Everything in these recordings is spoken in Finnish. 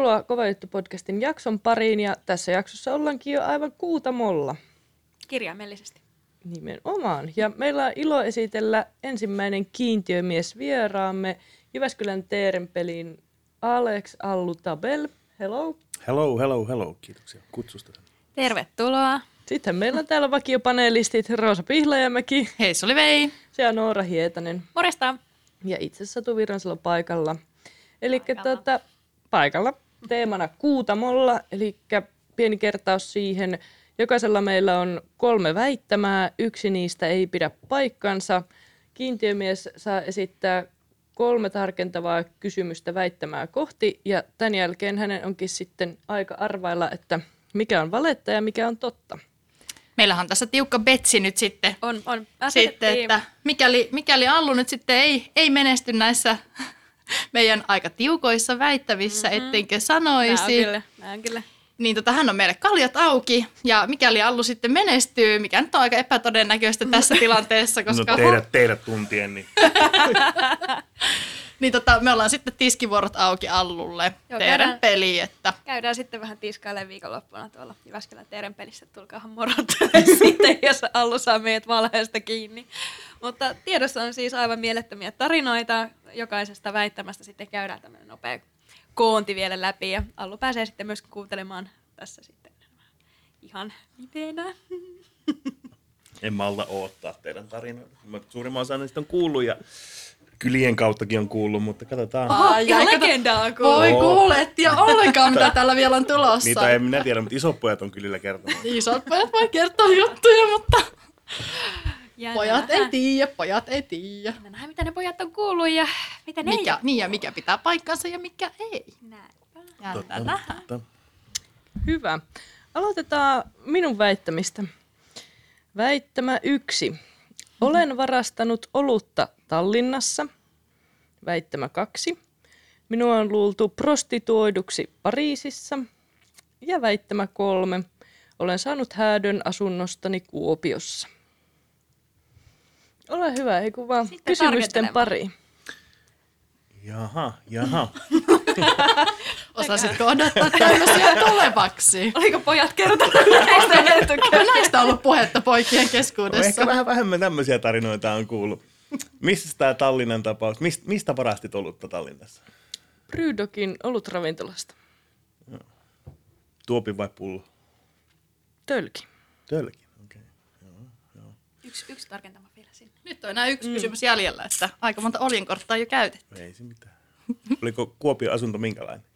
Tervetuloa Kova Juttu-podcastin jakson pariin ja tässä jaksossa ollaankin jo aivan kuutamolla. Kirjaimellisesti. Nimenomaan. Ja meillä on ilo esitellä ensimmäinen kiintiömies vieraamme Jyväskylän Teerenpelin Alex Allutabel. Hello. Hello, hello, hello. Kiitoksia kutsusta. Tervetuloa. Sitten meillä on täällä vakiopanelistit Roosa Pihlajamäki. Hei, se oli vei. Se on Noora Hietanen. Morjesta. Ja itse Satu Virransalo paikalla. Eli tuota, paikalla teemana Kuutamolla, eli pieni kertaus siihen. Jokaisella meillä on kolme väittämää, yksi niistä ei pidä paikkansa. Kiintiömies saa esittää kolme tarkentavaa kysymystä väittämää kohti, ja tämän jälkeen hänen onkin sitten aika arvailla, että mikä on valetta ja mikä on totta. Meillähän on tässä tiukka betsi nyt sitten. On, on. Sitten, että mikäli, mikäli Allu nyt sitten ei, ei menesty näissä meidän aika tiukoissa väittävissä, mm-hmm. ettenkö sanoisi. Kyllä, kyllä. Niin tota, hän on meille kaljat auki, ja mikäli Allu sitten menestyy, mikä nyt on aika epätodennäköistä tässä tilanteessa, koska... No teidät, teidät tuntien, niin... niin tota, me ollaan sitten tiskivuorot auki Allulle Joo, teidän käydään, peli. Että... Käydään sitten vähän tiskailemaan viikonloppuna tuolla Jyväskylän teidän pelissä. Tulkaahan morot sitten, jos Allu saa meidät valheesta kiinni. Mutta tiedossa on siis aivan mielettömiä tarinoita. Jokaisesta väittämästä sitten käydään tämmöinen nopea koonti vielä läpi. Ja Allu pääsee sitten myös kuuntelemaan tässä sitten ihan iteenä. En malta odottaa teidän tarinoita. Suurimman osa niistä on kuullut ja kylien kauttakin on kuullut, mutta katsotaan. Aa, ja legendaa on kuullut. Voi kuule, et tiedä ollenkaan mitä tällä vielä on tulossa. Niitä en minä tiedä, mutta isot pojat on kylillä kertonut. Isot pojat voi kertoa juttuja, mutta ja pojat ei tiedä, pojat ei tiedä. Nähdään, mitä ne pojat on kuullut ja mitä ne mikä, ei Niin ja mikä pitää paikkansa ja mikä ei. Näinpä. Totta, Hyvä. Aloitetaan minun väittämistä. Väittämä yksi. Olen varastanut olutta Tallinnassa. Väittämä kaksi. Minua on luultu prostituoiduksi Pariisissa. Ja väittämä kolme. Olen saanut häädön asunnostani Kuopiossa. Ole hyvä, ei kun vaan Sitten kysymysten pari. Jaha, jaha. Osasitko odottaa tämmöisiä tulevaksi? Oliko pojat kertonut näistä Onko näistä ollut puhetta poikien keskuudessa? No ehkä vähän vähemmän tämmöisiä tarinoita on kuullut. Missä tämä Tallinnan tapaus? Mist, mistä varastit olutta Tallinnassa? Brydokin olutravintolasta. Tuopi vai pullo? Tölki. Tölki, okei. Okay. Joo, joo. Yksi, yksi tarkentama vielä sinne. Nyt on enää yksi mm. kysymys jäljellä, että aika monta oljenkorttaa on jo käytetty. Ei se mitään. Oliko Kuopion asunto minkälainen?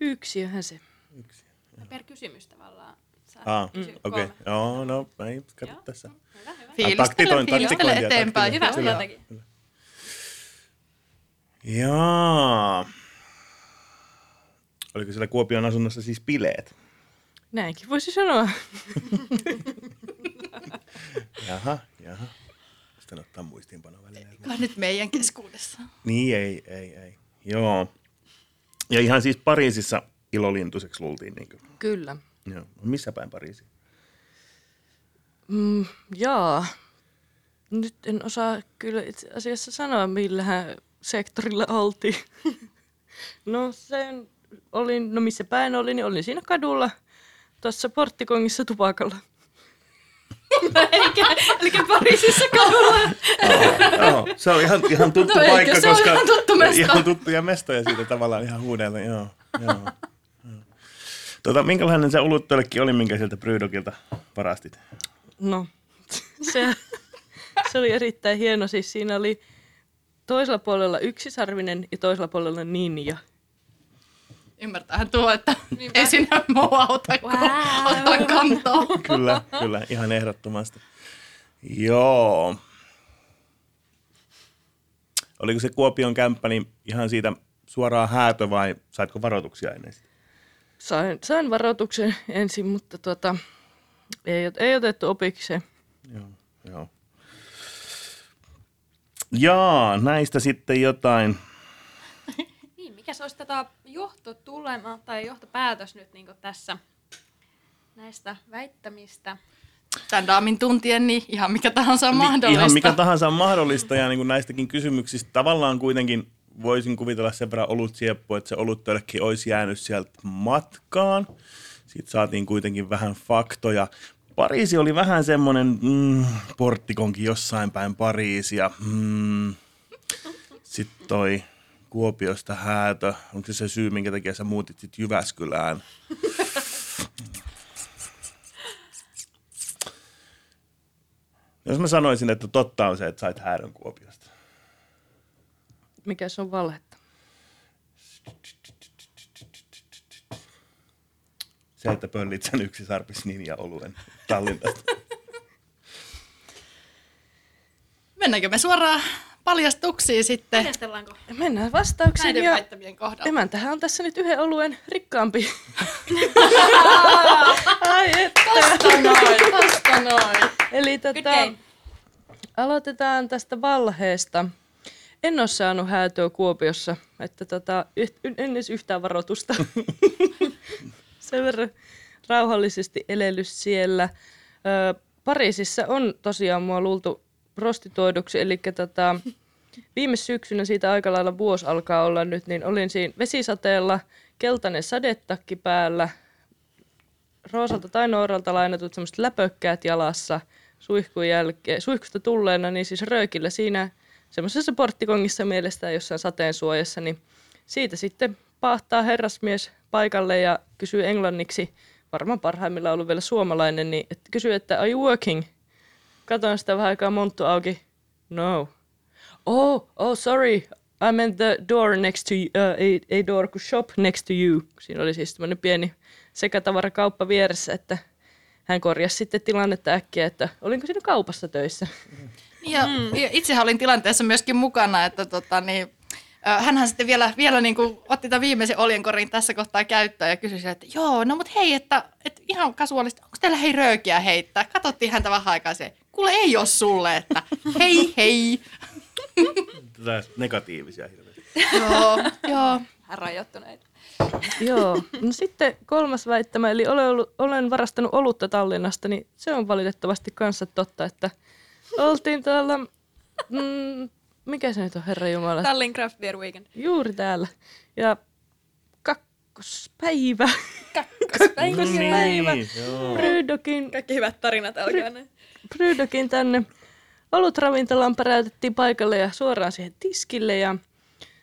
Yksiöhän se. Yksi. Per kysymys tavallaan. Ah, mm. okei. Okay. Joo, no, ei katso tässä. Hyvä, hyvä. Fiilistele, fiilistele eteenpäin. Hyvä, hyvä. Jaa. Oliko siellä Kuopion asunnossa siis bileet? Näinkin voisi sanoa. jaha, jaha. Sitten ottaa muistiinpano välillä. Eikä nyt meidän keskuudessa. Niin, ei, ei, ei. Joo. Ja ihan siis Pariisissa ilolintuiseksi luultiin. Niin kuin. Kyllä. Joo. Missä päin Pariisi? Mm, jaa. Nyt en osaa kyllä itse asiassa sanoa, millähän sektorilla oltiin. no sen olin, no missä päin olin, niin olin siinä kadulla tuossa porttikongissa tupakalla. eli, eli Pariisissa kadulla. joo, se on ihan, ihan tuttu no, paikka, se koska on ihan tuttu mesta. ihan tuttuja mestoja siitä tavallaan ihan huudella. Joo, joo, joo. Tota, minkälainen se oluttölkki oli, minkä sieltä Brydokilta varastit? No, se, se oli erittäin hieno. Siis siinä oli toisella puolella yksisarvinen ja toisella puolella ninja. Ymmärtäähän tuo, että Niinpä. ei sinä muu auta, kun wow. ottaa kantaa. kyllä, kyllä, ihan ehdottomasti. Joo. Oliko se Kuopion kämppä niin ihan siitä suoraan häätö vai saitko varoituksia ennen sitä? Sain, sain varoituksen ensin, mutta tuota, ei, ei otettu opikseen. Joo, joo. Jaa, näistä sitten jotain. Niin, mikä se olisi tätä johtotulema tai johtopäätös nyt niin tässä näistä väittämistä? Tämän daamin tuntien, niin ihan mikä tahansa on mahdollista. Ihan mikä tahansa on mahdollista ja niin kuin näistäkin kysymyksistä tavallaan kuitenkin voisin kuvitella sen verran olut sieppu, että se oluttölkki olisi jäänyt sieltä matkaan. Sitten saatiin kuitenkin vähän faktoja. Pariisi oli vähän semmoinen mm, porttikonkin jossain päin Pariisia. Mm. Sitten toi Kuopiosta häätö. Onko se se syy, minkä takia sä muutit sit Jyväskylään? Jos mä sanoisin, että totta on se, että sait häädön Kuopiosta. Mikä se on valhetta? Se, että pöllit sen yksi sarpis ninja oluen Tallinnasta. Mennäänkö me suoraan paljastuksiin sitten Paljastellaanko? Mennään vastauksiin näiden ja väittämien kohdalla? emäntähän on tässä nyt yhden oluen rikkaampi. Ai että. Tosta noin, tosta noin. Eli tota, aloitetaan tästä valheesta. En ole saanut häätöä Kuopiossa, että tota, en edes yhtään varoitusta. Sen verran rauhallisesti elellyt siellä. Ö, Pariisissa on tosiaan mua luultu prostituoiduksi, eli tota, viime syksynä siitä aika lailla vuosi alkaa olla nyt, niin olin siinä vesisateella, keltainen sadetakki päällä, Roosalta tai Nooralta lainatut semmoiset läpökkäät jalassa suihkun jälkeen, suihkusta tulleena, niin siis röökillä siinä semmoisessa porttikongissa mielestään jossain sateen suojassa, niin siitä sitten pahtaa herrasmies paikalle ja kysyy englanniksi, varmaan parhaimmillaan ollut vielä suomalainen, niin kysyy, että are you working? Katoin sitä vähän aikaa monttu auki. No. Oh, oh, sorry. I meant the door next to you, uh, a, a door shop next to you. Siinä oli siis tämmöinen pieni sekatavarakauppa vieressä, että hän korjasi sitten tilannetta äkkiä, että olinko siinä kaupassa töissä. Ja, ja itsehän olin tilanteessa myöskin mukana, että tota, niin, ö, hänhän sitten vielä, vielä niin kuin otti tämän viimeisen oljenkorin tässä kohtaa käyttöön ja kysyi, että joo, no mutta hei, että, että ihan kasuaalisesti, onko teillä hei röökiä heittää? Katsottiin häntä vähän aikaa se, kuule ei ole sulle, että hei hei. Tätä negatiivisia hirveästi. joo, joo. Vähän rajoittuneita. Joo. No sitten kolmas väittämä, eli olen, ollut, olen varastanut olutta Tallinnasta, niin se on valitettavasti kanssa totta, että oltiin täällä, mm, mikä se nyt on, herra Jumala? Tallinn Craft Beer Weekend. Juuri täällä. Ja kakkospäivä. Kakkospäivä. Niin, joo. Brydokin, Kaikki hyvät tarinat alkaa näin. Brydokin tänne olutravintolaan päräytettiin paikalle ja suoraan siihen tiskille ja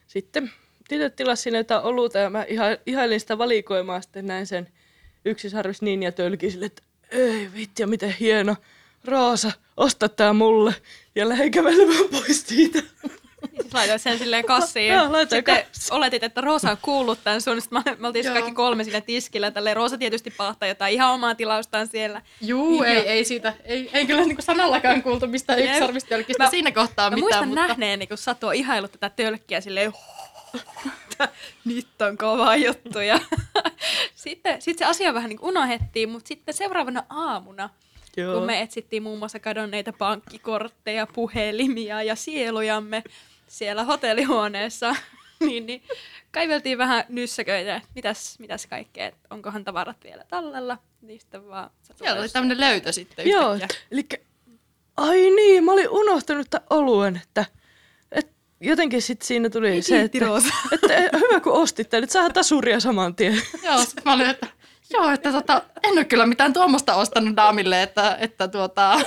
sitten tytöt tilasi sinne jotain oluta ja mä iha, ihailin sitä valikoimaa sitten näin sen yksisarvis ninja tölki sille, että ei vittiä miten hieno. Roosa, osta tää mulle. Ja lähdin kävelemään pois siitä. Siis laitoit sen silleen kassiin. Laitoin Sitten kassiin. oletit, että Roosa on kuullut tämän sun. Sitten me, oltiin Joo. kaikki kolme siinä tiskillä. Tälleen Roosa tietysti pahtaa jotain ihan omaa tilaustaan siellä. Juu, ei, ei siitä, ei, ei kyllä niinku sanallakaan kuultu mistään yksisarvistölkistä siinä kohtaa Mä mitään. muistan mutta... nähneeni, kun Satu on ihailut tätä tölkkiä silleen, nyt on kova juttu. Ja sitten sit se asia vähän niin unohdettiin, mutta sitten seuraavana aamuna, Joo. kun me etsittiin muun muassa kadonneita pankkikortteja, puhelimia ja sielujamme siellä hotellihuoneessa, niin, niin kaiveltiin vähän nyssäköitä, että mitäs, mitäs kaikkea, että onkohan tavarat vielä tallella. Niin sitten vaan Siellä oli tämmöinen löytö sitten Joo, eli ai niin, mä olin unohtanut tämän oluen, että, että jotenkin sitten siinä tuli se, kiitti, että, että, että hyvä kun ostitte, nyt saadaan tasuria saman tien. Joo, sit mä olin, että joo, että tota, en ole kyllä mitään tuommoista ostanut daamille, että, että tuota,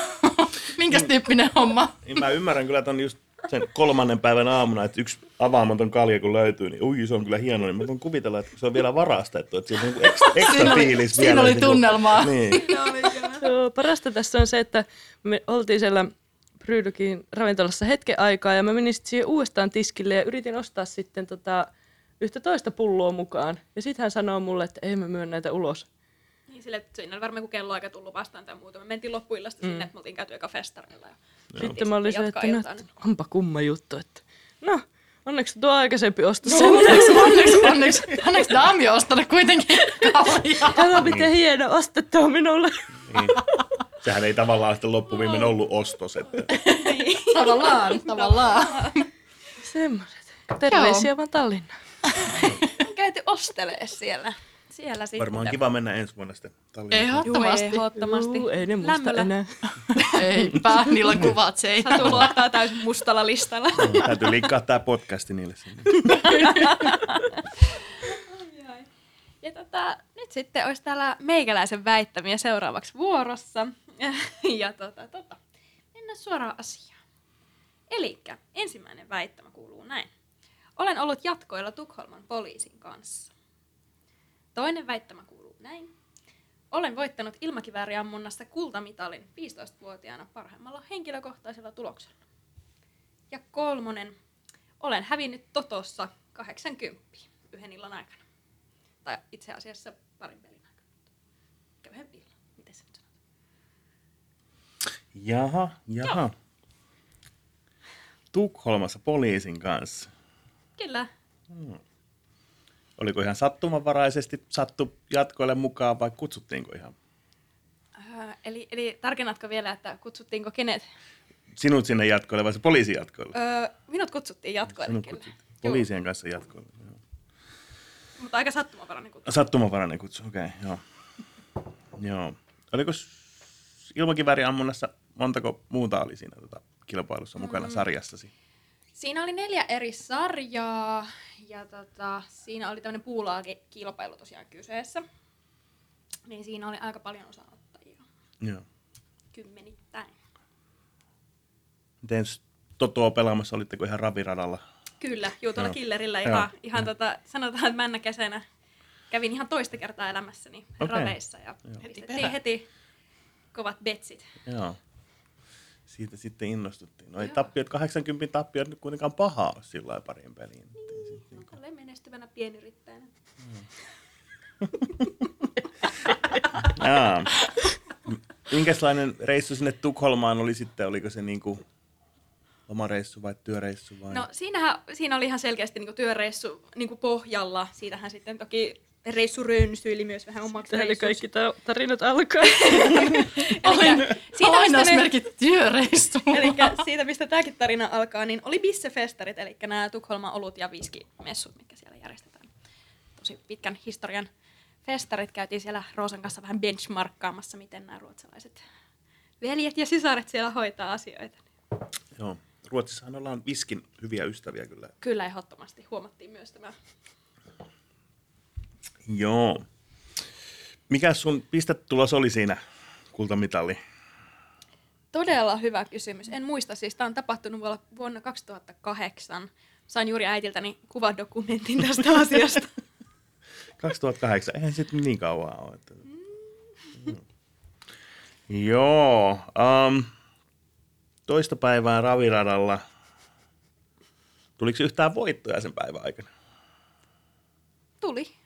minkäs tyyppinen homma. Niin mä ymmärrän kyllä ton just sen kolmannen päivän aamuna, että yksi avaamaton kalja kun löytyy, niin ui, se on kyllä hieno, niin mä voin kuvitella, että se on vielä varastettu, että siinä on niinku ekstra, ekstra Siinä oli- fiilis siinä vielä. oli niinku- tunnelmaa. Niin. Joo, parasta tässä on se, että me oltiin siellä Brydokin ravintolassa hetken aikaa ja mä menin sitten siihen uudestaan tiskille ja yritin ostaa sitten tota, yhtä toista pulloa mukaan. Ja sitten hän sanoo mulle, että ei mä myön näitä ulos. Niin sille, että siinä oli varmaan joku kelloaika tullut vastaan tai muuta. Me mentiin loppuillasta mm. sinne, että me oltiin käyty eka festarilla. Ja Sitten mä olin se, että no, niin- onpa kumma juttu. Että, no, onneksi tuo aikaisempi ostos No, sen. onneksi, onneksi, onneksi, onneksi daami on ostanut kuitenkin kaljaa. Kato miten hieno ostettu on minulle. Niin. Sehän ei tavallaan sitten loppuviimein ollut ostos. Että. Tavallaan, tavallaan. Semmoiset. Terveisiä vaan Tallinnaan. käyty ostelee siellä. Siellä sitten. Varmaan kiva mennä ensi vuonna sitten. Ehdottomasti. Juu, ehdottomasti. Juu, ei ne muista Lämmöllä. enää. Eipä, niillä on kuvat seinällä. Satu luottaa täysin mustalla listalla. Täytyy linkkaa tämä podcasti niille sinne. Ja tota, nyt sitten olisi täällä meikäläisen väittämiä seuraavaksi vuorossa. ja tota, tota, mennään suoraan asiaan. Eli ensimmäinen väittämä kuuluu näin. Olen ollut jatkoilla Tukholman poliisin kanssa. Toinen väittämä kuuluu näin. Olen voittanut ilmakivääriammunnasta kultamitalin 15-vuotiaana parhaimmalla henkilökohtaisella tuloksella. Ja kolmonen. Olen hävinnyt Totossa 80 yhden illan aikana. Tai itse asiassa parin pelin aikana. Ehkä yhden illan. Miten se nyt sanotaan? Jaha, jaha. Tukholmassa poliisin kanssa. Kyllä. Oliko ihan sattumanvaraisesti sattu jatkoille mukaan vai kutsuttiinko ihan Öö, eli, eli tarkennatko vielä, että kutsuttiinko kenet? sinut sinne jatkoille vai se poliisin jatkoille? Öö, minut kutsuttiin jatkoille Sinut kyllä. kutsuttiin. Poliisien kanssa jatkoille. joo. Mutta aika sattumanvarainen kutsu. Sattumanvarainen kutsu, okei, okay, joo. Joo. Oliko ilmakivääriammunnassa, montako muuta oli siinä tota, kilpailussa mukana sarjassasi? Siinä oli neljä eri sarjaa ja tota, siinä oli tämmöinen puulaakilpailu tosiaan kyseessä. Niin siinä oli aika paljon osanottajia, Joo. kymmenittäin. Miten Totoa pelaamassa, olitteko ihan raviradalla? Kyllä, juu tuolla Joo. killerillä Joo. ihan, ihan tota, sanotaan, että männä kesänä kävin ihan toista kertaa elämässäni okay. raveissa ja Joo. pistettiin perään. heti kovat betsit. Joo. Siitä sitten innostuttiin. No ei tappiot, 80 tappiot nyt kuitenkaan pahaa ole sillä lailla parin peliin. Sit No, niinku- tälleen menestyvänä pienyrittäjänä. Jaa. Minkälainen reissu sinne Tukholmaan oli sitten? Oliko se niinku lomareissu vai työreissu vai? No siinähän, siinä oli ihan selkeästi niinku työreissu niinku pohjalla. Siitähän sitten toki reissu rönsyili myös vähän omaksi Tähän reissuksi. kaikki ta- tarinat alkaa. Elikkä siitä, Lainausmerkit työreistu. elikkä siitä, mistä tämäkin tarina alkaa, niin oli bissefestarit, eli nämä Tukholman olut- ja viskimessut, mitkä siellä järjestetään. Tosi pitkän historian festarit. Käytiin siellä Roosan kanssa vähän benchmarkkaamassa, miten nämä ruotsalaiset veljet ja sisaret siellä hoitaa asioita. Joo. Ruotsissahan ollaan viskin hyviä ystäviä kyllä. Kyllä ehdottomasti huomattiin myös tämä. Joo. Mikä sun pistetulos oli siinä kultamitali? Todella hyvä kysymys. En muista, siis tämä on tapahtunut vuonna- vuonna 2008. Sain juuri äitiltäni kuvadokumentin tästä asiasta. 2008, eihän nyt niin kauan ole. Mm. Joo. Um, toista päivää raviradalla. Tuliko yhtään voittoja sen päivän aikana? Tuli.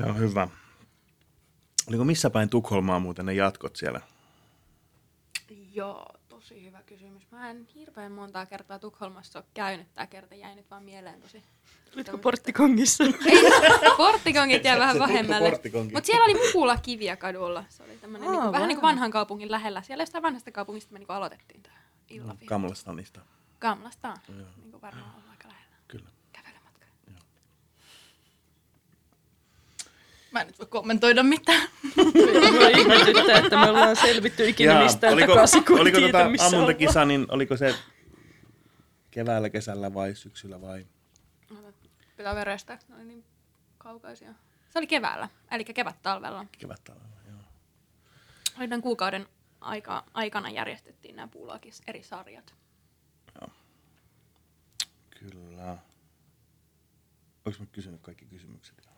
Se on hyvä. Oliko missä päin Tukholmaa muuten ne jatkot siellä? Joo, tosi hyvä kysymys. Mä en hirveän montaa kertaa Tukholmassa ole käynyt. Tämä kerta jäi nyt vaan mieleen tosi. Olitko porttikongissa? Porttikongit jäi vähän vähemmälle. Mutta siellä oli Muula kiviä kadulla. Se oli tämmönen Aa, niinku, vähän niin kuin vanhan kaupungin lähellä. Siellä jostain vanhasta kaupungista me niinku aloitettiin tämä illavia. Kamlastanista. Kamlastaan. Niin kuin varmaan aika lähellä. Kyllä. Kävelymatka. Mä en nyt voi kommentoida mitään. Mä ihmetyttää, että me ollaan selvitty ikinä Jaa, mistään oliko, takaisin, kun oliko tiedä, tota missä ollaan. ammuntakisa, niin oliko se keväällä, kesällä vai syksyllä vai? Pitää verestä, ne oli niin kaukaisia. Se oli keväällä, eli kevät-talvella. Kevättalvella, joo. Oli tämän kuukauden aika, aikana järjestettiin nämä puulakis eri sarjat. Kyllä. Onko mä kysynyt kaikki kysymykset?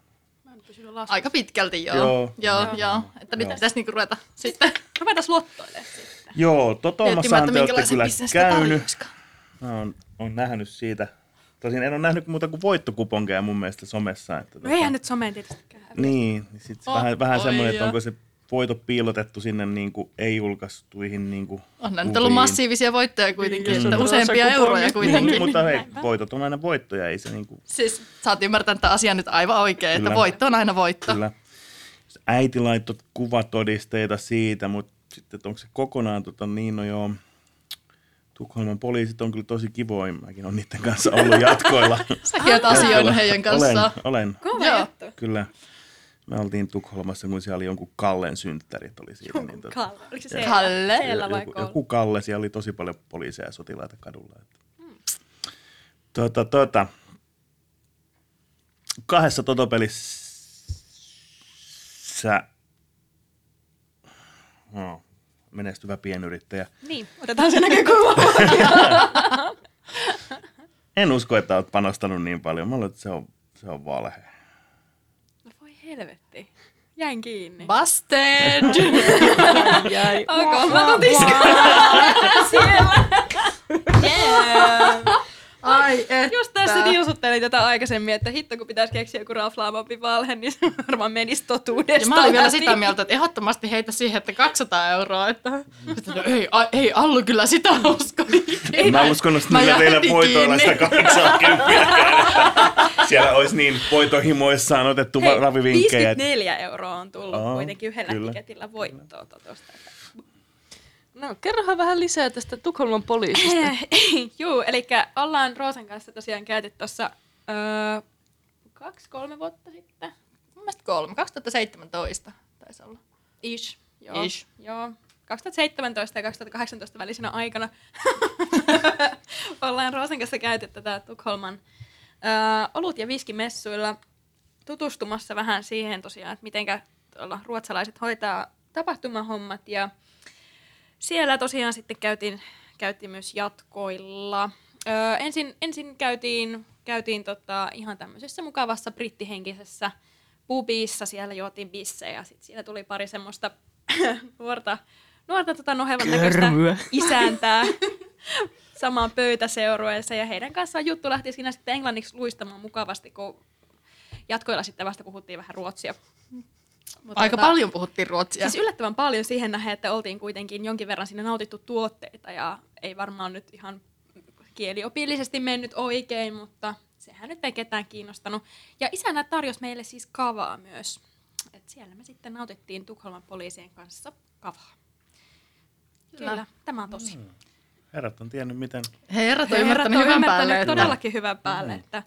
Mä en pysynyt laskussa. Aika pitkälti joo. Joo. Joo, joo. Joo. Että nyt Joo. pitäisi niinku ruveta sitten luottoilemaan sitten. Joo, Totomassahan te olette kyllä käynyt. Mä oon, oon nähnyt siitä. Tosin en ole nähnyt muuta kuin voittokuponkeja mun mielestä somessa. Että No eihän nyt someen tietystikään. Niin, niin sit Oh, vähän, vähän oi semmoinen, että onko se voito piilotettu sinne niin kuin ei-julkaistuihin niin kuin On nyt ollut massiivisia voittoja kuitenkin, että on useampia euroja kuitenkin. Mutta hei, voitot on aina voittoja, ei se niin kuin, Siis sä oot ymmärtänyt tämän asian nyt aivan oikein, Kyllä. että voitto on aina voitto. kyllä. Äiti laittoi kuvatodisteita siitä, mutta sitten että onko se kokonaan, tota, niin no joo, Tukholman poliisit on kyllä tosi kivoja. Mäkin on niiden kanssa ollut jatkoilla. Säkin oot asioinut heidän kanssaan. Olen, olen. Kova juttu. Kyllä. Me oltiin Tukholmassa, kun siellä oli jonkun Kallen synttärit. Oli siinä, niin tota- Kalle. Oliko se siellä? Kalle? Siellä vai joku, Kalle? joku Kalle, siellä oli tosi paljon poliiseja ja sotilaita kadulla. Että. Tuota, tuota. Kahdessa totopelissä no, menestyvä pienyrittäjä. Niin, otetaan se näkökulma. En usko, että olet panostanut niin paljon. Mä luulen, että se on, se on valhe. Jäin kiinni. Busted! Onko mä tuun siellä? Yeah. Ai että. Just tässä tiusuttelin tätä aikaisemmin, että hitto kun pitäisi keksiä joku raflaavampi valhe, niin se varmaan menisi totuudesta. Ja mä olin vielä sitä mieltä, että ehdottomasti heitä siihen, että 200 euroa. Että, että no, ei, a, ei Allu kyllä sitä usko. En mä uskonut, että Mä niillä teillä voitoilla sitä 80 Siellä olisi niin voitohimoissaan otettu Hei, ravivinkkejä. että- 54 euroa on tullut Aa, kuitenkin yhdellä kyllä. tiketillä voittoa totosta. No, kerrohan vähän lisää tästä Tukholman poliisista. Juu, eli ollaan Roosan kanssa tosiaan käyty tuossa öö, kaksi-kolme vuotta sitten. Mun mielestä kolme, 2017 taisi olla. Ish. Joo. Ish. Joo. 2017 ja 2018 välisenä aikana ollaan Roosan kanssa käyty tätä Tukholman öö, olut- ja viskimessuilla tutustumassa vähän siihen tosiaan, että mitenkä ruotsalaiset hoitaa tapahtumahommat ja siellä tosiaan sitten käytiin, käytiin myös jatkoilla. Öö, ensin, ensin käytiin, käytiin tota, ihan tämmöisessä mukavassa brittihenkisessä pubissa, siellä juotiin bissejä, sitten siellä tuli pari semmoista nuorta, nuorta tota nohevan näköistä isäntää samaan pöytäseurueessa ja heidän kanssaan juttu lähti siinä sitten englanniksi luistamaan mukavasti, kun jatkoilla sitten vasta puhuttiin vähän ruotsia. Mutta Aika tota, paljon puhuttiin ruotsia. Siis yllättävän paljon siihen nähden, että oltiin kuitenkin jonkin verran sinne nautittu tuotteita ja ei varmaan nyt ihan kieliopillisesti mennyt oikein, mutta sehän nyt ei ketään kiinnostanut. Ja isänä tarjosi meille siis kavaa myös. Et siellä me sitten nautittiin Tukholman poliisien kanssa kavaa. Kyllä, Kyllä. tämä on tosi. Mm. Herrat on tiennyt, miten... Herrat on Herrat ymmärtänyt on hyvän ymmärtänyt päälle. Että... todellakin hyvän päälle, että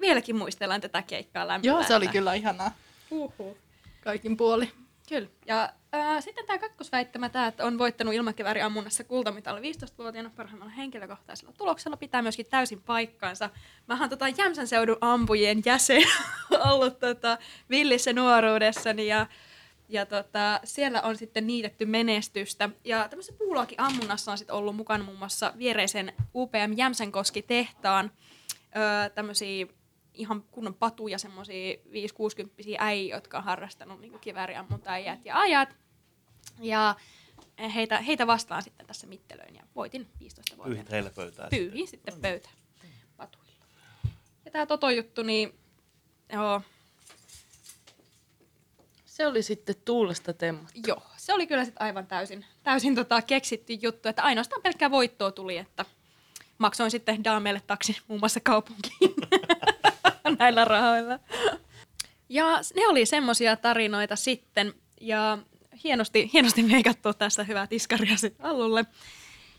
vieläkin muistellaan tätä keikkaa lämmöllä. Joo, se oli että- kyllä ihanaa. Huhhuh. Kaikin puoli. Kyllä. Ja ää, sitten tämä kakkosväittämä, tämä, että on voittanut ilmakivääriammunnassa kultamitali 15-vuotiaana parhaimmalla henkilökohtaisella tuloksella, pitää myöskin täysin paikkaansa. Mä oon tota Jämsän seudun ampujien jäsen ollut tota, villissä nuoruudessani ja ja tota, siellä on sitten niitetty menestystä. Ja tämmöisessä puulaakin ammunnassa on sitten ollut mukana muun muassa viereisen UPM Jämsänkoski tehtaan öö, tämmöisiä ihan kunnon patuja, semmoisia 5-60 äijä, jotka on harrastanut niin kivääriammuntaa iät ja ajat. Ja heitä, heitä vastaan sitten tässä mittelöin ja voitin 15 vuotta. Pyyhit heille pöytää. Pyyhin sitten pöytä patuilla. Ja tämä Toto-juttu, niin joo, Se oli sitten tuulesta temmat. Joo, se oli kyllä sitten aivan täysin, täysin tota keksitty juttu, että ainoastaan pelkkää voittoa tuli, että maksoin sitten daameille taksin muun muassa kaupunkiin näillä rahoilla. Ja ne oli semmoisia tarinoita sitten, ja hienosti, hienosti meikattu tässä hyvää tiskaria sitten Allulle.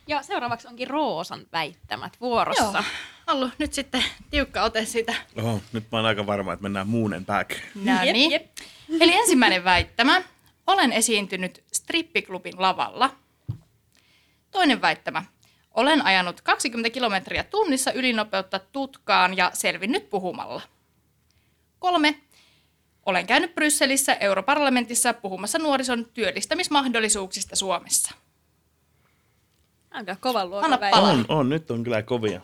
Ja seuraavaksi onkin Roosan väittämät vuorossa. Joo. Allu, nyt sitten tiukka ote siitä. Oho, nyt mä oon aika varma, että mennään muunen back. No Jep, niin. jep. Eli ensimmäinen väittämä. Olen esiintynyt strippiklubin lavalla. Toinen väittämä. Olen ajanut 20 kilometriä tunnissa ylinopeutta tutkaan ja selvinnyt puhumalla. Kolme. Olen käynyt Brysselissä europarlamentissa puhumassa nuorison työllistämismahdollisuuksista Suomessa. Aika kovan luokan Anna palaa. On, on, nyt on kyllä kovia.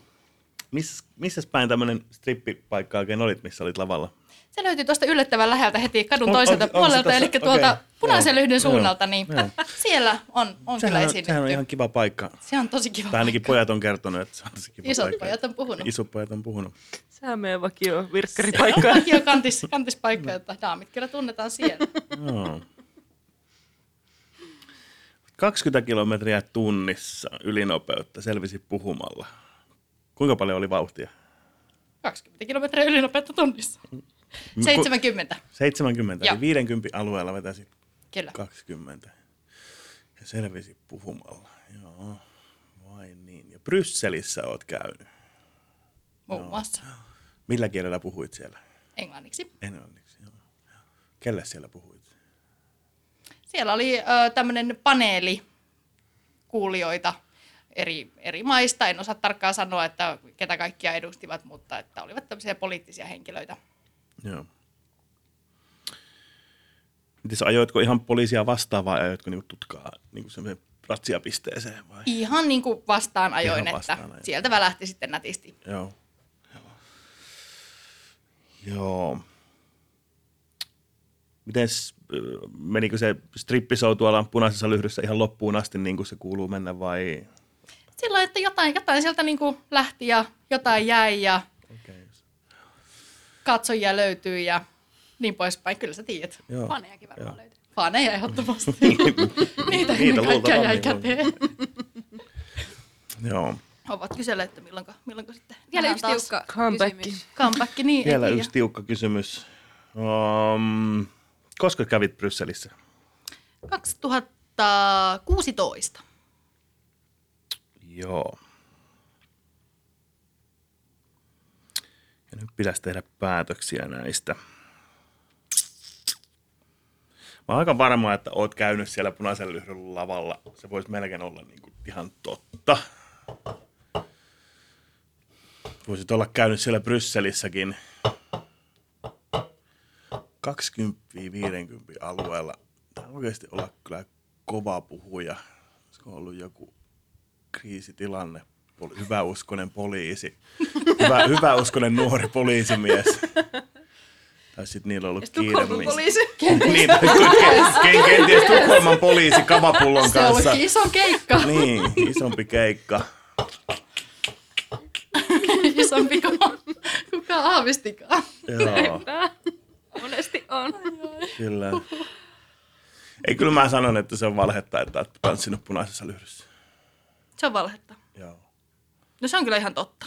Miss, missä päin tämmönen strippipaikka oikein olit, missä olit lavalla? Se löytyy tuosta yllättävän läheltä heti kadun On- toiselta on- on puolelta, tässä? eli tuolta Okei. Punaisen Joo. lyhdyn suunnalta, niin Joo. siellä on, on kyllä Sehän on, esiinnytty. sehän on ihan kiva paikka. Se on tosi kiva Tai ainakin paikka. pojat on kertonut, että se on tosi kiva Isot paikka. pojat on puhunut. Isot pojat on puhunut. Sehän meidän vakio virkkaripaikka. Joo, kantis, kantispaikka, että daamit kyllä tunnetaan siellä. Joo. 20 kilometriä tunnissa ylinopeutta selvisi puhumalla. Kuinka paljon oli vauhtia? 20 kilometriä ylinopeutta tunnissa. 70, 70, Joo. eli 50 alueella vetäisi kyllä. 20. Ja selvisi puhumalla. Joo. Ai niin. Ja Brysselissä oot käynyt. Muun muassa Millä kielellä puhuit siellä? englanniksi. Englanniksi, joo. Kelle siellä puhuit? Siellä oli tämmöinen paneeli kuulijoita eri, eri maista. En osaa tarkkaan sanoa, että ketä kaikkia edustivat, mutta että olivat tämmöisiä poliittisia henkilöitä. Joo. Mites ajoitko ihan poliisia vastaan vai ajoitko niinku tutkaa niinku ratsiapisteeseen vai? Ihan niin kuin vastaan ajoin, Ihan että vastaan ajoin. sieltä välähti sitten nätisti. Joo. Joo. Joo. Miten menikö se strippishow tuolla punaisessa lyhdyssä ihan loppuun asti niin kuin se kuuluu mennä vai? Silloin, että jotain, jotain sieltä niin kuin lähti ja jotain jäi ja Okay. katsojia löytyy ja niin poispäin. Kyllä sä tiedät. Joo. Fanejakin varmaan Joo. löytyy. Faneja ehdottomasti. Niitä Niitä ennen kaikkea jäi käteen. Joo. Ovat kyselleet, että milloinko, milloinko sitten Vielä yksi tiukka Comeback. kysymys. Comeback, niin Vielä yksi tiukka kysymys. Um, koska kävit Brysselissä? 2016. Joo. Ja nyt pitäisi tehdä päätöksiä näistä. Oon aika varma, että oot käynyt siellä punaisen lyhdyn lavalla. Se voisi melkein olla niin kuin ihan totta. Voisit olla käynyt siellä Brysselissäkin 20-50 alueella. Tämä oikeasti olla kyllä kova puhuja. Olisiko ollut joku kriisitilanne? Hyväuskonen poliisi. Hyvä, hyväuskonen nuori poliisimies. Tai sitten niillä on ollut kiire. Tukholman poliisi. Niin, tai ken- ken- kenties Tukholman poliisi kavapullon Se kanssa. olikin iso keikka. Niin, isompi keikka. Isompi kuin kukaan aavistikaan. Joo, Monesti on. kyllä. Ei, kyllä mä sanon, että se on valhetta, että olet tanssinut punaisessa lyhdyssä. Se on valhetta. Joo. No se on kyllä ihan totta.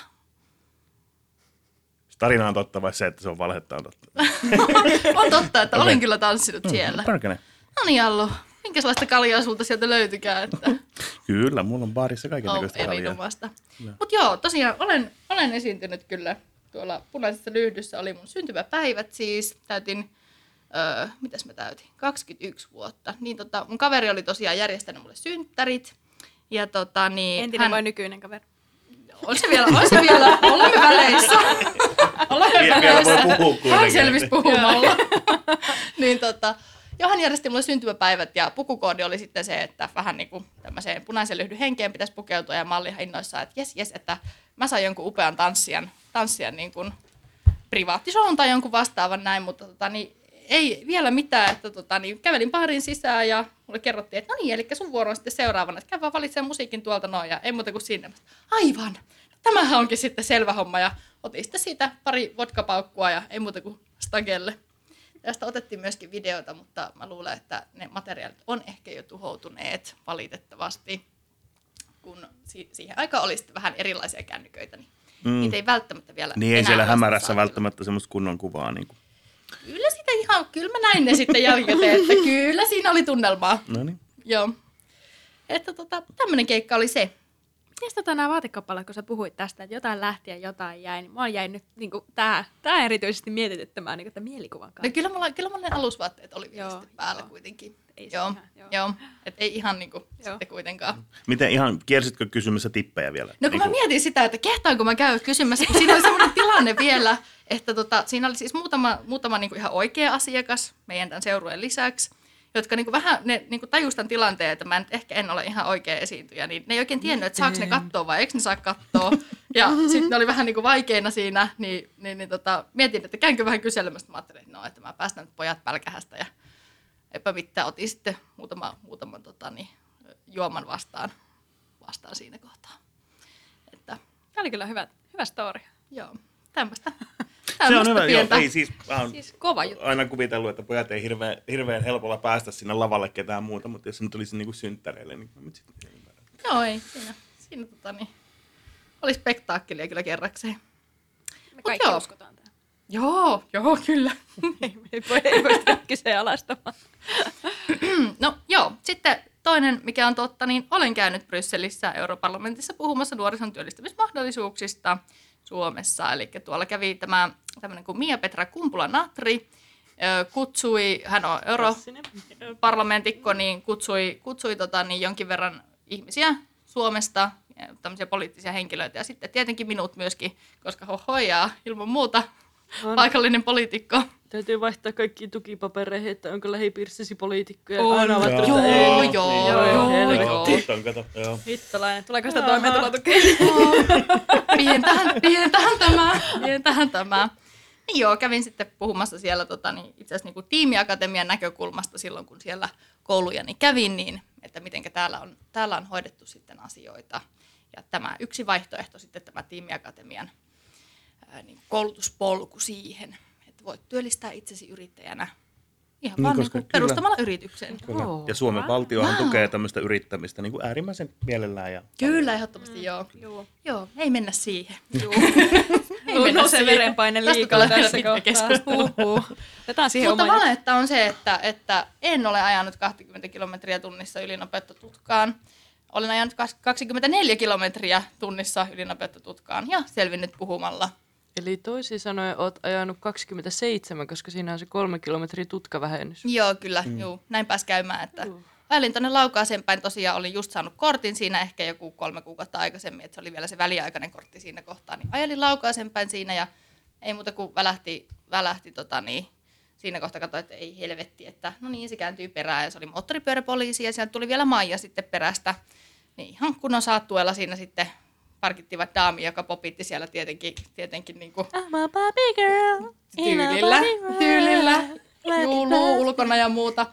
Tarina on totta vai se, että se on valhetta on totta? On totta, että Okei. olen kyllä tanssinut siellä. Perkele. No niin, Allu. Minkälaista kaljaa sulta sieltä löytykään? Että Kyllä, mulla on baarissa kaiken on näköistä kaljaa. erinomaista. Mutta joo, tosiaan olen, olen esiintynyt kyllä tuolla punaisessa lyhdyssä. Oli mun syntymäpäivät siis. Täytin, öö, mitäs mä täytin? 21 vuotta. Niin tota, mun kaveri oli tosiaan järjestänyt mulle synttärit. Ja tota, niin, Entinen vai nykyinen kaveri? On se vielä, on se vielä, olemme väleissä. Olemme Vielä- vielä voi väleissä. puhua kuitenkin. Hän selvisi puhumalla. niin tota, Johan järjesti mulle syntymäpäivät ja pukukoodi oli sitten se, että vähän niin kuin tämmöiseen punaisen lyhdyn henkeen pitäisi pukeutua ja malli ihan innoissaan, että jes, jes, että mä sain jonkun upean tanssijan, tanssijan niin kuin privaattishown tai jonkun vastaavan näin, mutta tota, niin ei vielä mitään, että tota, niin kävelin baariin sisään ja mulle kerrottiin, että no niin, eli sun vuoro on sitten seuraavana, että käy vaan valitsemaan musiikin tuolta noin ja ei muuta kuin sinne. Mä Aivan, tämähän onkin sitten selvä homma ja otin sitten siitä pari vodkapaukkua ja ei muuta kuin stagelle. Tästä otettiin myöskin videota, mutta mä luulen, että ne materiaalit on ehkä jo tuhoutuneet valitettavasti, kun si- siihen aikaan oli sitten vähän erilaisia kännyköitä, niin mm. niitä ei välttämättä vielä Niin ei siellä hämärässä välttämättä semmoista kunnon kuvaa. Niin kuin. Kyllä sitä ihan, kyllä mä näin ne sitten jälkikäteen, että kyllä siinä oli tunnelmaa. No niin. Joo. Että tota, tämmöinen keikka oli se. Mites tota nämä vaatekappaleet, kun sä puhuit tästä, että jotain lähti ja jotain jäi, niin mä jäin nyt niin tää, tää erityisesti mietityttämään niin tämän mielikuvan No kanssa. kyllä mulla, kyllä mulla ne alusvaatteet oli Joo, päällä joo. kuitenkin. Ei se joo, ihan, joo. joo. Et ei ihan niinku Joo. sitten kuitenkaan. Miten ihan, kielsitkö kysymässä tippejä vielä? No kun Niin mä mietin sitä, että kehtaanko mä käy kysymässä, kun siinä oli semmoinen tilanne vielä, että tota, siinä oli siis muutama, muutama niinku ihan oikea asiakas meidän tämän seurueen lisäksi, jotka niinku vähän ne niinku tajus tämän tilanteen, että mä nyt ehkä en ole ihan oikea esiintyjä, niin ne ei oikein tiennyt, että saako ne katsoa vai eikö ne saa katsoa. Ja sitten ne oli vähän niinku vaikeina siinä, niin, niin, niin tota, mietin, että käynkö vähän kyselemästä. Mä ajattelin, että no, että mä päästän nyt pojat pälkähästä ja eipä mitään. Otin sitten muutama, muutaman tota, niin, juoman vastaan, vastaan siinä kohtaa. Että Tämä oli kyllä hyvä, hyvä story. Joo, tämmöistä. Se on hyvä, joo, ei siis, mä oon Siis kova juttu. aina kuvitellut, että pojat ei hirveän, hirveän helpolla päästä sinne lavalle ketään muuta, mutta jos se nyt olisi niinku synttäreille, niin mä nyt sitten ymmärrän. Joo, ei, siinä, siinä tota, niin, oli spektaakkelia kyllä kerrakseen. Me kaikki joo. uskotaan tähän. Joo, joo, kyllä. ei, ei voi, ei voi sitä kyseenalaistamaan. No joo, sitten toinen, mikä on totta, niin olen käynyt Brysselissä europarlamentissa puhumassa nuorison työllistämismahdollisuuksista Suomessa. Eli tuolla kävi tämä tämmöinen kuin Mia-Petra Kumpula-Natri, kutsui, hän on europarlamentikko, niin kutsui, kutsui tota, niin jonkin verran ihmisiä Suomesta, tämmöisiä poliittisia henkilöitä ja sitten tietenkin minut myöskin, koska hohojaa ilman muuta On. paikallinen poliitikko. Täytyy vaihtaa kaikki tukipapereihin, että onko lähipiirissäsi poliitikkoja. On. Aina ovat Joo. että Joo, ei. joo, Joo, joo, helvetti. joo. Kato, joo. Hittalainen. Tuleeko sitä toimeentulotukea? pientähän, pientähän tämä, pientähän tämä. Joo, kävin sitten puhumassa siellä tota, niin itse asiassa niin tiimiakatemian näkökulmasta silloin, kun siellä kouluja niin kävin, niin että miten täällä on, täällä on hoidettu sitten asioita. Ja tämä yksi vaihtoehto sitten tämä tiimiakatemian ää, niin koulutuspolku siihen, että voit työllistää itsesi yrittäjänä ihan Niin, vaan niin koska kuin kyllä- perustamalla yrityksen. Kyllä. Oo. Ja Suomen valtiohan tukee tämmöistä yrittämistä niin kuin äärimmäisen mielellään. Ja... Kyllä, ehdottomasti joo. Joo. Joo, ei mennä siihen. Joo. Ei mennä siihen. verenpaine liikaa tässä kohtaa. Otetaan siihen Mutta valetta on se, että, että en ole ajanut 20 kilometriä tunnissa ylinopeutta tutkaan. Olen ajanut kas- 24 kilometriä tunnissa ylinopeutta tutkaan ja selvinnyt puhumalla. Eli toisin sanoen oot ajanut 27, koska siinä on se kolme kilometriä tutkavähennys. Joo, kyllä, mm. juu, näin pääs käymään. Että ajelin tuonne Laukaaseen päin, tosiaan olin just saanut kortin siinä ehkä joku kolme kuukautta aikaisemmin, että se oli vielä se väliaikainen kortti siinä kohtaa. Niin ajelin Laukaaseen päin siinä ja ei muuta kuin välähti, välähti tota niin, siinä kohtaa katsoin, että ei helvetti, että no niin, se kääntyy perään ja se oli moottoripyöräpoliisi ja sieltä tuli vielä Maija sitten perästä. Niin ihan kunnon saattuella siinä sitten parkittivat daami, joka popitti siellä tietenkin, tietenkin niin kuin I'm a Barbie girl. tyylillä, tyylillä, juuluu ulkona ja muuta.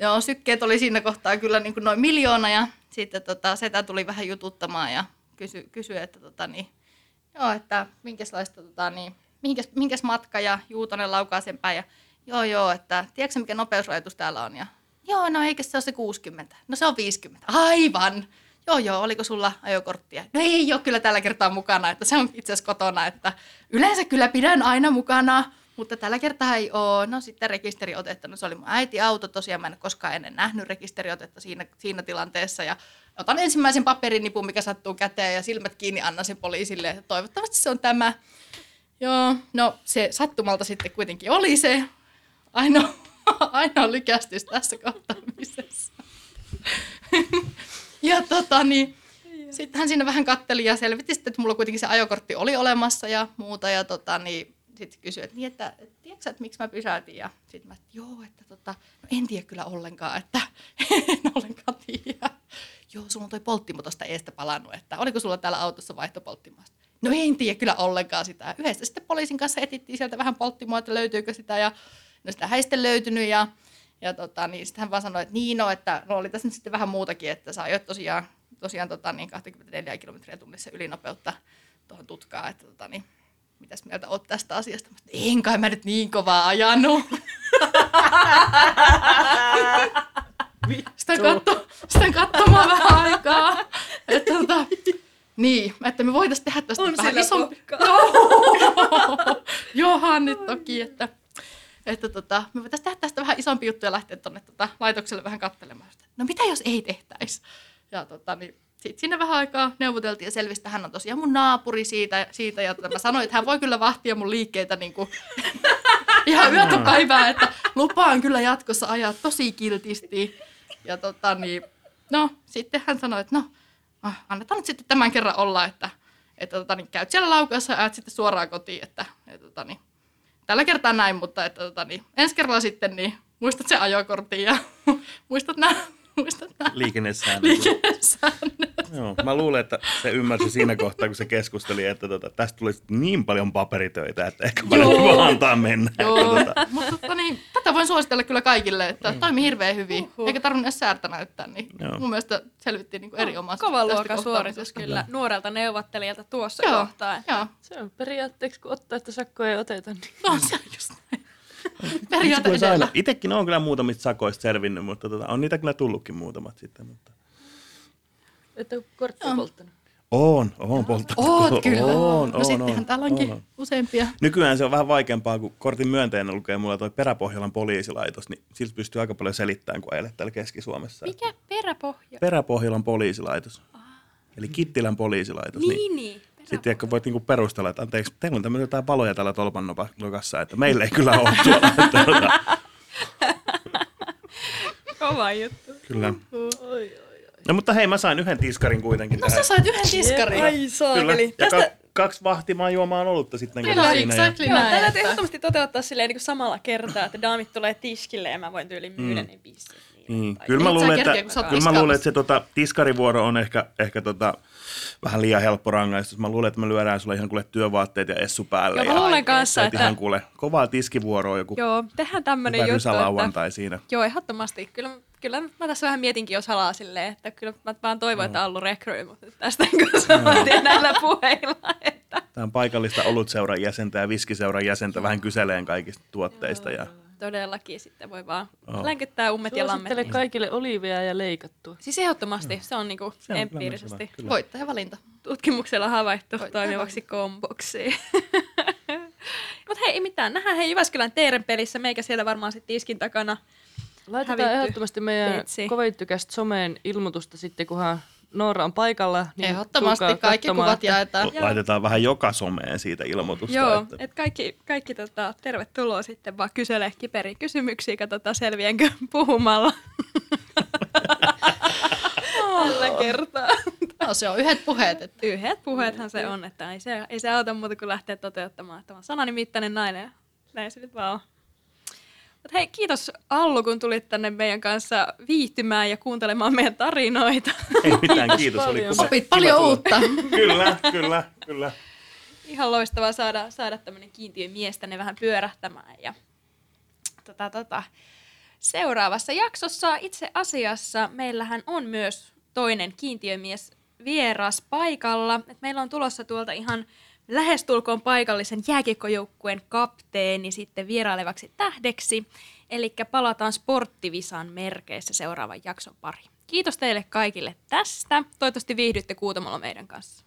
Joo, sykkeet oli siinä kohtaa kyllä niin kuin noin miljoona ja sitten tota, setä tuli vähän jututtamaan ja kysyi, kysy, että tota, niin, joo, että minkälaista, tota, niin, minkäs, minkäs matka ja Juutonen laukaa sen päin ja joo, joo, että tiedätkö mikä nopeusrajoitus täällä on ja joo, no eikö se ole se 60? No se on 50. Aivan. Joo, joo, oliko sulla ajokorttia? No ei ole kyllä tällä kertaa mukana, että se on itse asiassa kotona, että yleensä kyllä pidän aina mukana, mutta tällä kertaa ei ole. No sitten rekisteriotetta, no se oli mun äiti auto, tosiaan mä en koskaan ennen nähnyt rekisteriotetta siinä, siinä tilanteessa ja otan ensimmäisen paperinipun, mikä sattuu käteen ja silmät kiinni annan sen poliisille, että toivottavasti se on tämä. Joo, no se sattumalta sitten kuitenkin oli se ainoa, ainoa lykästys tässä kohtaamisessa. ja tota niin, sitten hän siinä vähän katteli ja selvitti sitten, että mulla kuitenkin se ajokortti oli olemassa ja muuta. Ja tota, niin, sitten kysyi, että, niin, että, tiedätkö että miksi mä pysäytin? Ja sitten mä, että joo, että tota, no en tiedä kyllä ollenkaan, että en ollenkaan tiedä. Joo, sulla on toi polttimo tuosta eestä palannut, että oliko sulla täällä autossa vaihtopolttimosta? No en tiedä kyllä ollenkaan sitä. Yhdessä sitten poliisin kanssa etittiin sieltä vähän polttimoa, että löytyykö sitä ja no sitä ei sitten löytynyt ja ja tota, niin sitten hän vaan sanoi, että niin no, että no oli tässä nyt sitten vähän muutakin, että sä ajoit tosiaan, tosiaan tota, niin 24 kilometriä tunnissa ylinopeutta tuohon tutkaan, että tota, niin, mitäs mieltä oot tästä asiasta? Mä, sanoin, en kai mä nyt niin kovaa ajanut. sitä, katso, sitä katsomaan vähän aikaa. Että, tota, niin, että me voitaisiin tehdä tästä On vähän isompi. Joo, Johan nyt toki, että, että tota, me voitaisiin tehdä tästä vähän isompi juttu ja lähteä tuonne tota, laitokselle vähän katselemaan. sitä. No mitä jos ei tehtäisi? Ja tota, niin, sitten siinä vähän aikaa neuvoteltiin ja selvisi, että hän on tosiaan mun naapuri siitä, siitä ja tota, mä sanoin, että hän voi kyllä vahtia mun liikkeitä niin kuin, ihan yötä päivää, että lupaan kyllä jatkossa ajaa tosi kiltisti. Ja tota, niin, no, sitten hän sanoi, että no, ah, annetaan nyt sitten tämän kerran olla, että, että tota, niin, käyt siellä laukassa ja sitten suoraan kotiin, että, että tota, niin, tällä kertaa näin, mutta että, tota, niin, ensi kerralla sitten niin, muistat sen ajokortin ja muistat nämä muistat nämä Liikennesäännöt. liikennesäännöt. Joo, mä luulen, että se ymmärsi siinä kohtaa, kun se keskusteli, että tota, tästä tulisi niin paljon paperitöitä, että ehkä Joo. vaan antaa mennä. Joo, Että, tota, mutta tota, niin, tätä voin suositella kyllä kaikille, että toimii hirveän hyvin, Uhuh. eikä tarvinnut edes säärtä näyttää, niin Joo. mun mielestä selvittiin niin erinomaisesti Kova tästä luokan suoritus kyllä nuorelta neuvottelijalta tuossa Joo, kohtaa. joo. Se on periaatteeksi, kun ottaa, että sakkoja ei oteta. Niin. No se on just näin. Periaate olisi edellä. aina- Itekin on kyllä muutamista sakoista selvinnyt, mutta tota, on niitä kyllä tullutkin muutamat sitten. Mutta Että kortti Joo. polttanut. On, on polttanut. Oot kyllä. On, no on, sittenhän on, täällä onkin on, on. useampia. Nykyään se on vähän vaikeampaa, kun kortin myönteinen lukee mulla toi Peräpohjolan poliisilaitos, niin siltä pystyy aika paljon selittämään, kun ajelet täällä Keski-Suomessa. Mikä peräpohja? Peräpohjolan poliisilaitos. Eli Kittilän poliisilaitos. Niin, niin. Sitten ehkä voit niinku perustella, että anteeksi, teillä on tämmöisiä jotain paloja täällä tolpan nokassa, että meillä ei kyllä ole tuolla. Että, tota, Kova juttu. kyllä. No mutta hei, mä sain yhden tiskarin kuitenkin No tähän. sä sait yhden tiskarin. Ai Kyllä. saakeli. Ja Tästä, ka- kaksi vahtimaan juomaan olutta sitten. Kyllä, ja- exactly joo, näin. että- ehdottomasti toteuttaa silleen niin kuin samalla kertaa, että daamit tulee tiskille ja mä voin tyyliin myydä Mm. ne bisset. Tai- Kyllä mä luulen, kerkeä, että, kyllä mä luulen, että se tota, tiskarivuoro on ehkä, ehkä tota, vähän liian helppo rangaistus. Mä luulen, että me lyödään sulle ihan kuule työvaatteet ja essu päälle. Joo, ja mä luulen kanssa, että ihan kuule kovaa tiskivuoroa joku joo, tehdään tämmönen hyvä juttu, että siinä. Joo, ehdottomasti. Kyllä, kyllä mä tässä vähän mietinkin jo salaa silleen, että kyllä mä vaan toivon, että Allu rekryy, mutta tästä kun saman tien näillä puheilla, että Tämä on paikallista olutseuran jäsentä ja viskiseuran jäsentä vähän kyseleen kaikista tuotteista. Ja, todellakin sitten voi vaan Joo. länkyttää ummet ja lammet. Suosittele kaikille oliivia ja leikattua. Siis ehdottomasti, se on niinku Se on empiirisesti hyvä, kyllä. Voittajavalinta. tutkimuksella havaittu Voi- toimivaksi komboksi. Mutta hei, ei mitään. Nähdään hei Jyväskylän Teeren pelissä, meikä siellä varmaan sitten tiskin takana. Laitetaan Hävitty. ehdottomasti meidän kovittykästä someen ilmoitusta sitten, kunhan Noora on paikalla. Niin Ehdottomasti kaikki katsomaan, kuvat jaetaan. Joo. laitetaan vähän joka someen siitä ilmoitusta. Joo, että, että kaikki, kaikki tota, tervetuloa sitten vaan kyselee kiperiä kysymyksiä, katsotaan selviänkö puhumalla. Tällä kertaa. No se on yhdet puheet. Että Yhdet puheethan se on, että ei se, ei se auta muuta kuin lähteä toteuttamaan. Että on sananimittäinen nainen ja näin se nyt vaan on. Mut hei, kiitos Allu, kun tulit tänne meidän kanssa viihtymään ja kuuntelemaan meidän tarinoita. Ei mitään, kiitos. Oli paljon. kuva, opit paljon tulla. uutta. Kyllä, kyllä, kyllä. Ihan loistavaa saada, saada tämmöinen kiintiömies tänne vähän pyörähtämään. Ja, tota, tota. Seuraavassa jaksossa itse asiassa meillähän on myös toinen kiintiömies vieras paikalla. Et meillä on tulossa tuolta ihan lähestulkoon paikallisen jääkiekkojoukkueen kapteeni sitten vierailevaksi tähdeksi. Eli palataan sporttivisan merkeissä seuraavan jakson pari. Kiitos teille kaikille tästä. Toivottavasti viihdytte kuutamalla meidän kanssa.